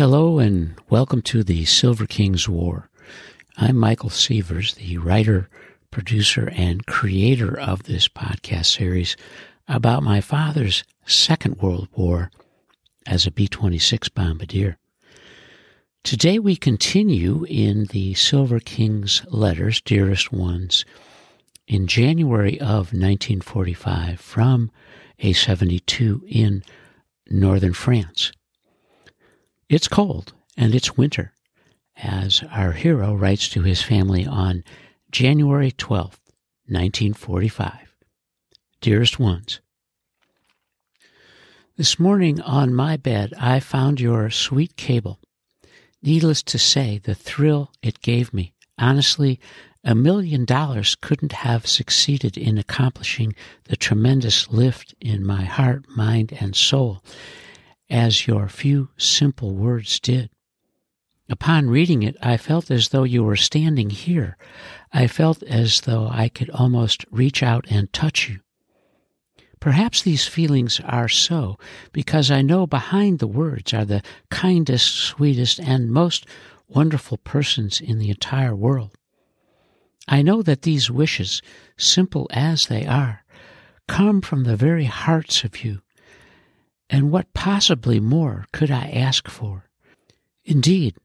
Hello and welcome to the Silver King's War. I'm Michael Sievers, the writer, producer, and creator of this podcast series about my father's Second World War as a B 26 bombardier. Today we continue in the Silver King's letters, dearest ones, in January of 1945 from A 72 in northern France. It's cold and it's winter, as our hero writes to his family on January 12th, 1945. Dearest ones, this morning on my bed I found your sweet cable. Needless to say, the thrill it gave me. Honestly, a million dollars couldn't have succeeded in accomplishing the tremendous lift in my heart, mind, and soul as your few simple words did. Upon reading it, I felt as though you were standing here. I felt as though I could almost reach out and touch you. Perhaps these feelings are so because I know behind the words are the kindest, sweetest, and most wonderful persons in the entire world. I know that these wishes, simple as they are, come from the very hearts of you and what possibly more could I ask for? Indeed,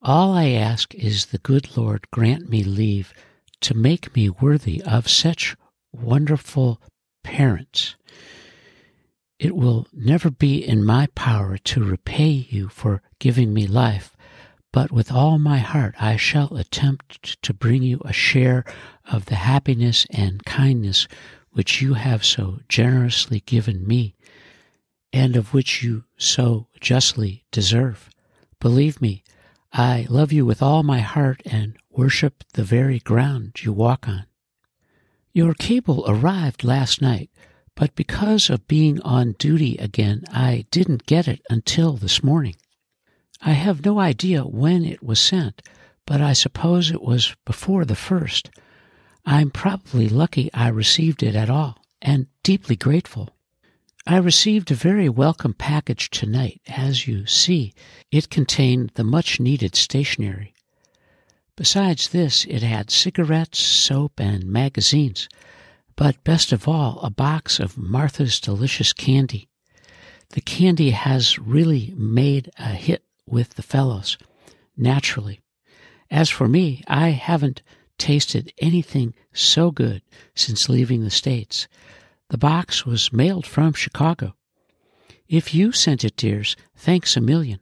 all I ask is the good Lord grant me leave to make me worthy of such wonderful parents. It will never be in my power to repay you for giving me life, but with all my heart I shall attempt to bring you a share of the happiness and kindness which you have so generously given me and of which you so justly deserve. Believe me, I love you with all my heart and worship the very ground you walk on. Your cable arrived last night, but because of being on duty again, I didn't get it until this morning. I have no idea when it was sent, but I suppose it was before the first. I'm probably lucky I received it at all, and deeply grateful. I received a very welcome package tonight. As you see, it contained the much needed stationery. Besides this, it had cigarettes, soap, and magazines, but best of all, a box of Martha's delicious candy. The candy has really made a hit with the fellows, naturally. As for me, I haven't tasted anything so good since leaving the States. The box was mailed from Chicago. If you sent it, dears, thanks a million.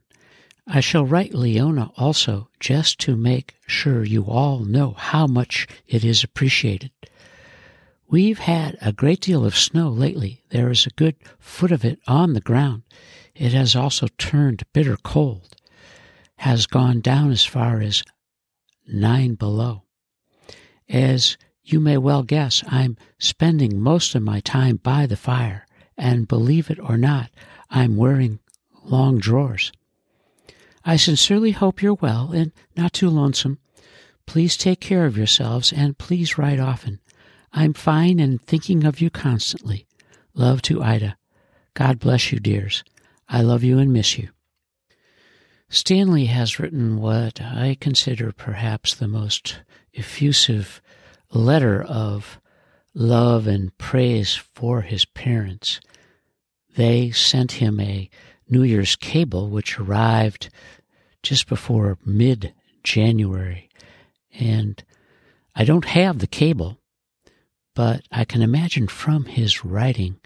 I shall write Leona also, just to make sure you all know how much it is appreciated. We've had a great deal of snow lately. There is a good foot of it on the ground. It has also turned bitter cold, has gone down as far as nine below. As you may well guess I'm spending most of my time by the fire, and believe it or not, I'm wearing long drawers. I sincerely hope you're well and not too lonesome. Please take care of yourselves and please write often. I'm fine and thinking of you constantly. Love to Ida. God bless you, dears. I love you and miss you. Stanley has written what I consider perhaps the most effusive letter of love and praise for his parents. They sent him a New Year's cable, which arrived just before mid January. And I don't have the cable, but I can imagine from his writing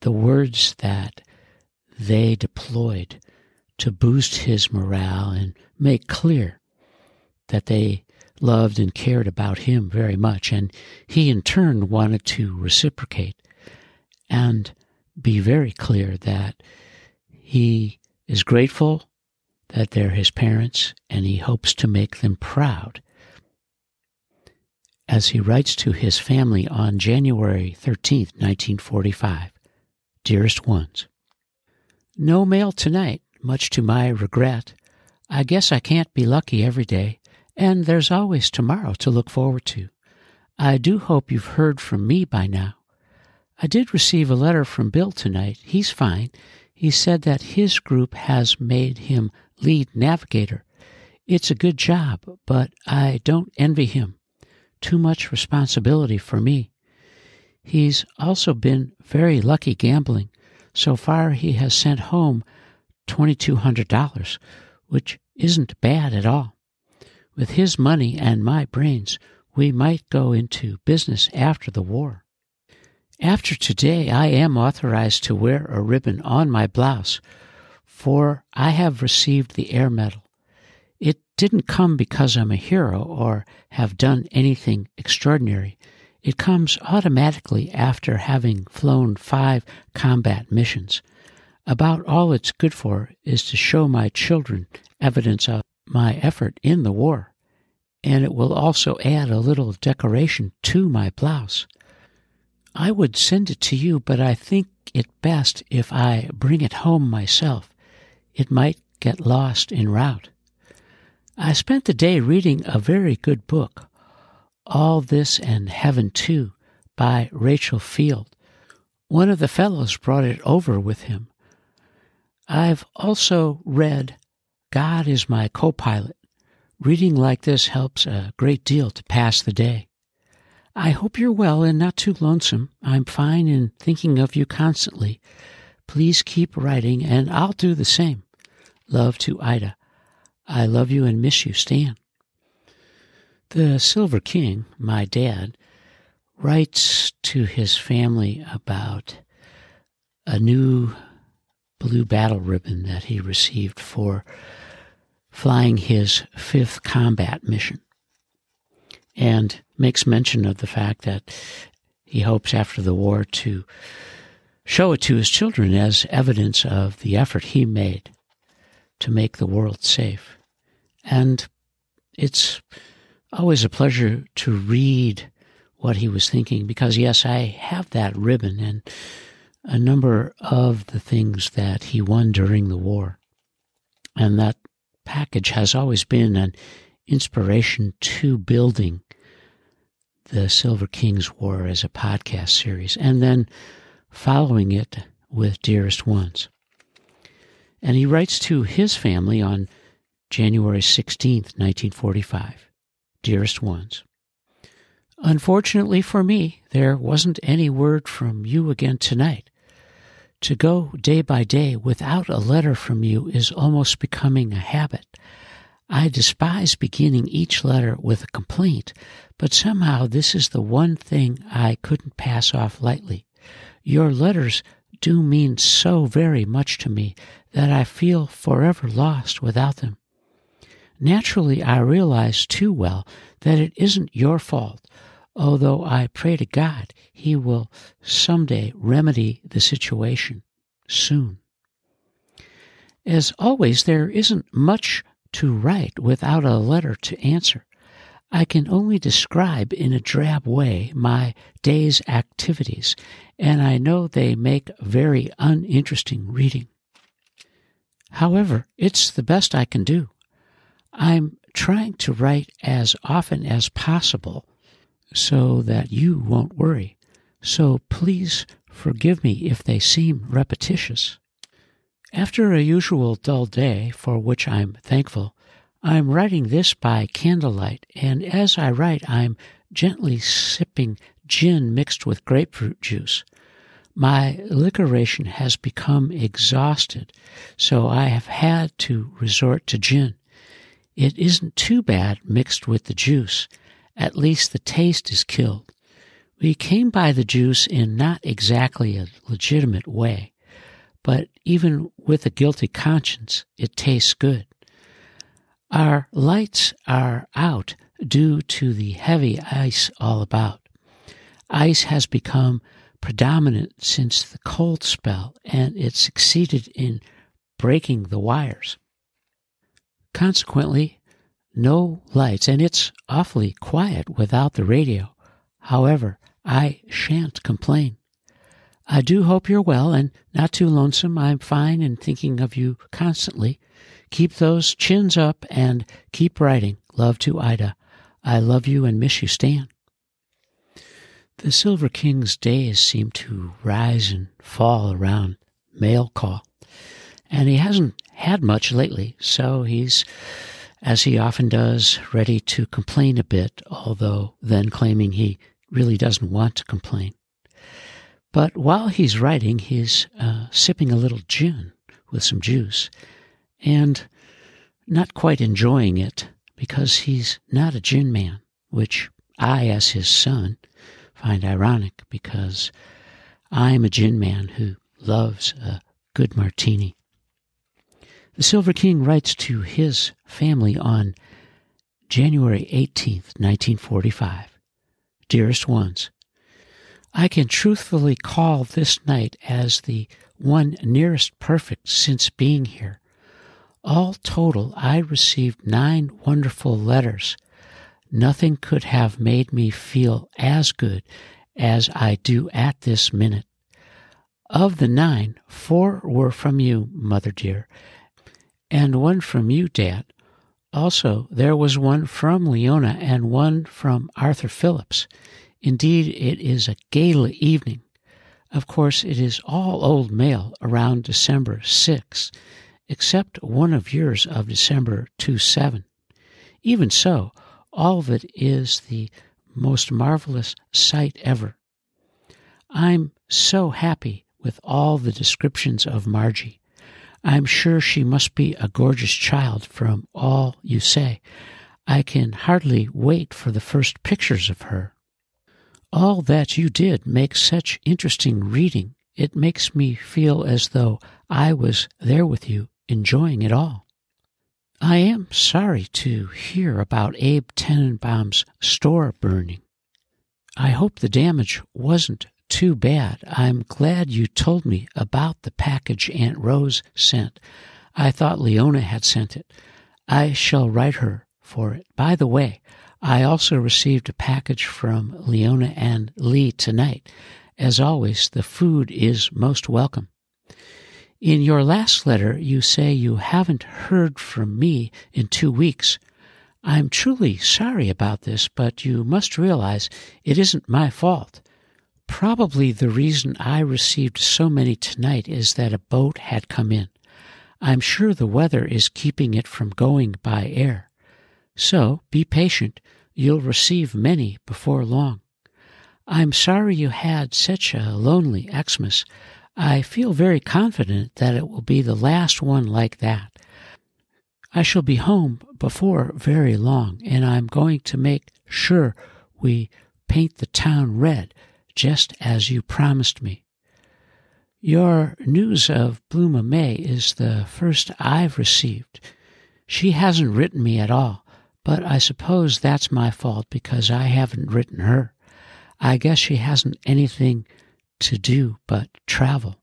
the words that they deployed to boost his morale and make clear that they loved and cared about him very much, and he in turn wanted to reciprocate and be very clear that he is grateful that they're his parents and he hopes to make them proud. As he writes to his family on January 13th, 1945, Dearest ones, No mail tonight, much to my regret. I guess I can't be lucky every day. And there's always tomorrow to look forward to. I do hope you've heard from me by now. I did receive a letter from Bill tonight. He's fine. He said that his group has made him lead navigator. It's a good job, but I don't envy him. Too much responsibility for me. He's also been very lucky gambling. So far, he has sent home $2,200, which isn't bad at all. With his money and my brains, we might go into business after the war. After today, I am authorized to wear a ribbon on my blouse, for I have received the Air Medal. It didn't come because I'm a hero or have done anything extraordinary. It comes automatically after having flown five combat missions. About all it's good for is to show my children evidence of my effort in the war, and it will also add a little decoration to my blouse. I would send it to you, but I think it best if I bring it home myself. It might get lost en route. I spent the day reading a very good book, All This and Heaven Too, by Rachel Field. One of the fellows brought it over with him. I've also read God is My Co-Pilot. Reading like this helps a great deal to pass the day. I hope you're well and not too lonesome. I'm fine and thinking of you constantly. Please keep writing, and I'll do the same. Love to Ida. I love you and miss you, Stan. The Silver King, my dad, writes to his family about a new blue battle ribbon that he received for flying his fifth combat mission and makes mention of the fact that he hopes after the war to show it to his children as evidence of the effort he made to make the world safe. And it's always a pleasure to read what he was thinking because, yes, I have that ribbon and a number of the things that he won during the war. And that package has always been an inspiration to building the Silver Kings War as a podcast series, and then following it with Dearest Ones. And he writes to his family on January 16th, 1945 Dearest Ones. Unfortunately for me, there wasn't any word from you again tonight. To go day by day without a letter from you is almost becoming a habit. I despise beginning each letter with a complaint, but somehow this is the one thing I couldn't pass off lightly. Your letters do mean so very much to me that I feel forever lost without them. Naturally, I realize too well that it isn't your fault, although I pray to God He will someday remedy the situation soon. As always, there isn't much to write without a letter to answer. I can only describe in a drab way my day's activities, and I know they make very uninteresting reading. However, it's the best I can do. I'm trying to write as often as possible so that you won't worry. So please forgive me if they seem repetitious. After a usual dull day, for which I'm thankful, I'm writing this by candlelight, and as I write, I'm gently sipping gin mixed with grapefruit juice. My liquoration has become exhausted, so I have had to resort to gin. It isn't too bad mixed with the juice. At least the taste is killed. We came by the juice in not exactly a legitimate way but even with a guilty conscience, it tastes good. Our lights are out due to the heavy ice all about. Ice has become predominant since the cold spell, and it succeeded in breaking the wires. Consequently, no lights, and it's awfully quiet without the radio. However, I shan't complain. I do hope you're well and not too lonesome. I'm fine and thinking of you constantly. Keep those chins up and keep writing. Love to Ida. I love you and miss you, Stan. The Silver King's days seem to rise and fall around mail call. And he hasn't had much lately, so he's, as he often does, ready to complain a bit, although then claiming he really doesn't want to complain. But while he's writing, he's uh, sipping a little gin with some juice and not quite enjoying it because he's not a gin man, which I, as his son, find ironic because I'm a gin man who loves a good martini. The Silver King writes to his family on January 18th, 1945. Dearest ones, I can truthfully call this night as the one nearest perfect since being here. All total, I received nine wonderful letters. Nothing could have made me feel as good as I do at this minute. Of the nine, four were from you, Mother dear, and one from you, Dad. Also, there was one from Leona and one from Arthur Phillips. Indeed, it is a gala evening. Of course, it is all old mail around December 6, except one of yours of December 2 7. Even so, all of it is the most marvelous sight ever. I'm so happy with all the descriptions of Margie. I'm sure she must be a gorgeous child from all you say. I can hardly wait for the first pictures of her. All that you did makes such interesting reading. It makes me feel as though I was there with you, enjoying it all. I am sorry to hear about Abe Tenenbaum's store burning. I hope the damage wasn't too bad. I'm glad you told me about the package Aunt Rose sent. I thought Leona had sent it. I shall write her for it. By the way, I also received a package from Leona and Lee tonight. As always, the food is most welcome. In your last letter, you say you haven't heard from me in two weeks. I'm truly sorry about this, but you must realize it isn't my fault. Probably the reason I received so many tonight is that a boat had come in. I'm sure the weather is keeping it from going by air. So be patient. You'll receive many before long. I'm sorry you had such a lonely Xmas. I feel very confident that it will be the last one like that. I shall be home before very long, and I'm going to make sure we paint the town red, just as you promised me. Your news of Blooma May is the first I've received. She hasn't written me at all. But I suppose that's my fault because I haven't written her. I guess she hasn't anything to do but travel.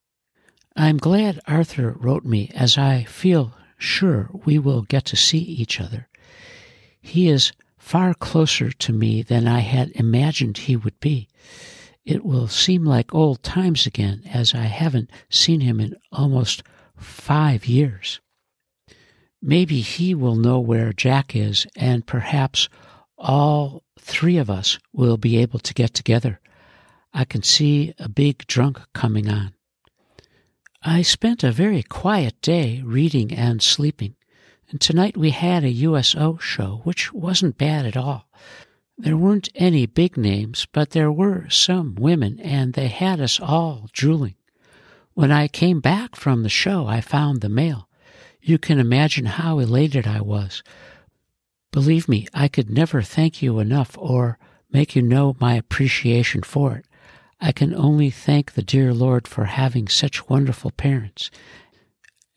I'm glad Arthur wrote me, as I feel sure we will get to see each other. He is far closer to me than I had imagined he would be. It will seem like old times again, as I haven't seen him in almost five years. Maybe he will know where Jack is, and perhaps all three of us will be able to get together. I can see a big drunk coming on. I spent a very quiet day reading and sleeping, and tonight we had a USO show, which wasn't bad at all. There weren't any big names, but there were some women, and they had us all drooling. When I came back from the show, I found the mail. You can imagine how elated I was. Believe me, I could never thank you enough or make you know my appreciation for it. I can only thank the dear Lord for having such wonderful parents.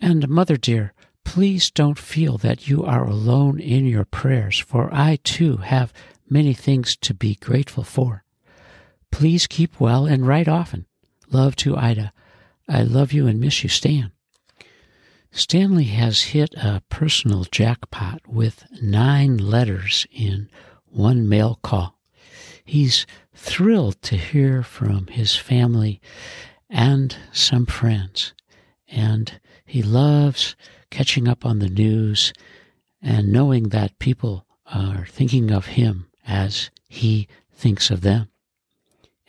And, Mother dear, please don't feel that you are alone in your prayers, for I too have many things to be grateful for. Please keep well and write often. Love to Ida. I love you and miss you, Stan. Stanley has hit a personal jackpot with nine letters in one mail call. He's thrilled to hear from his family and some friends, and he loves catching up on the news and knowing that people are thinking of him as he thinks of them.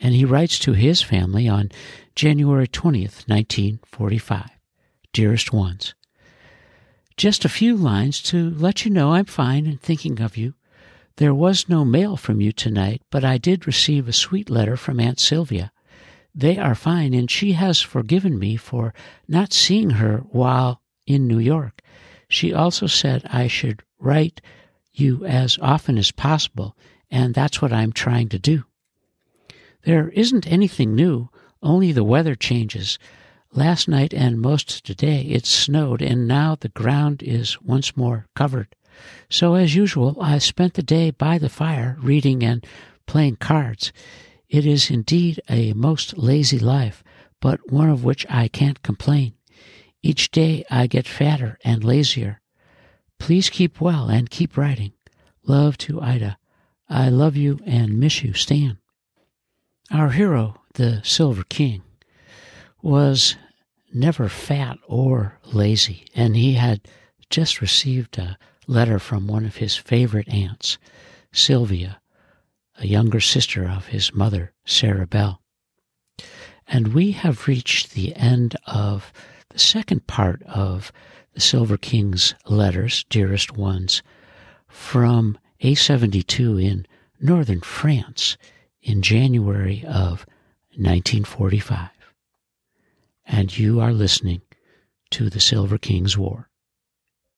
And he writes to his family on January 20th, 1945. dearest ones. Just a few lines to let you know I'm fine and thinking of you. There was no mail from you tonight, but I did receive a sweet letter from Aunt Sylvia. They are fine, and she has forgiven me for not seeing her while in New York. She also said I should write you as often as possible, and that's what I'm trying to do. There isn't anything new, only the weather changes. Last night and most today it snowed, and now the ground is once more covered. So, as usual, I spent the day by the fire reading and playing cards. It is indeed a most lazy life, but one of which I can't complain. Each day I get fatter and lazier. Please keep well and keep writing. Love to Ida. I love you and miss you, Stan. Our hero, the Silver King, was never fat or lazy, and he had just received a letter from one of his favorite aunts, Sylvia, a younger sister of his mother, Sarah Bell. And we have reached the end of the second part of the Silver King's letters, dearest ones, from A72 in northern France in January of 1945 and you are listening to the Silver King's War.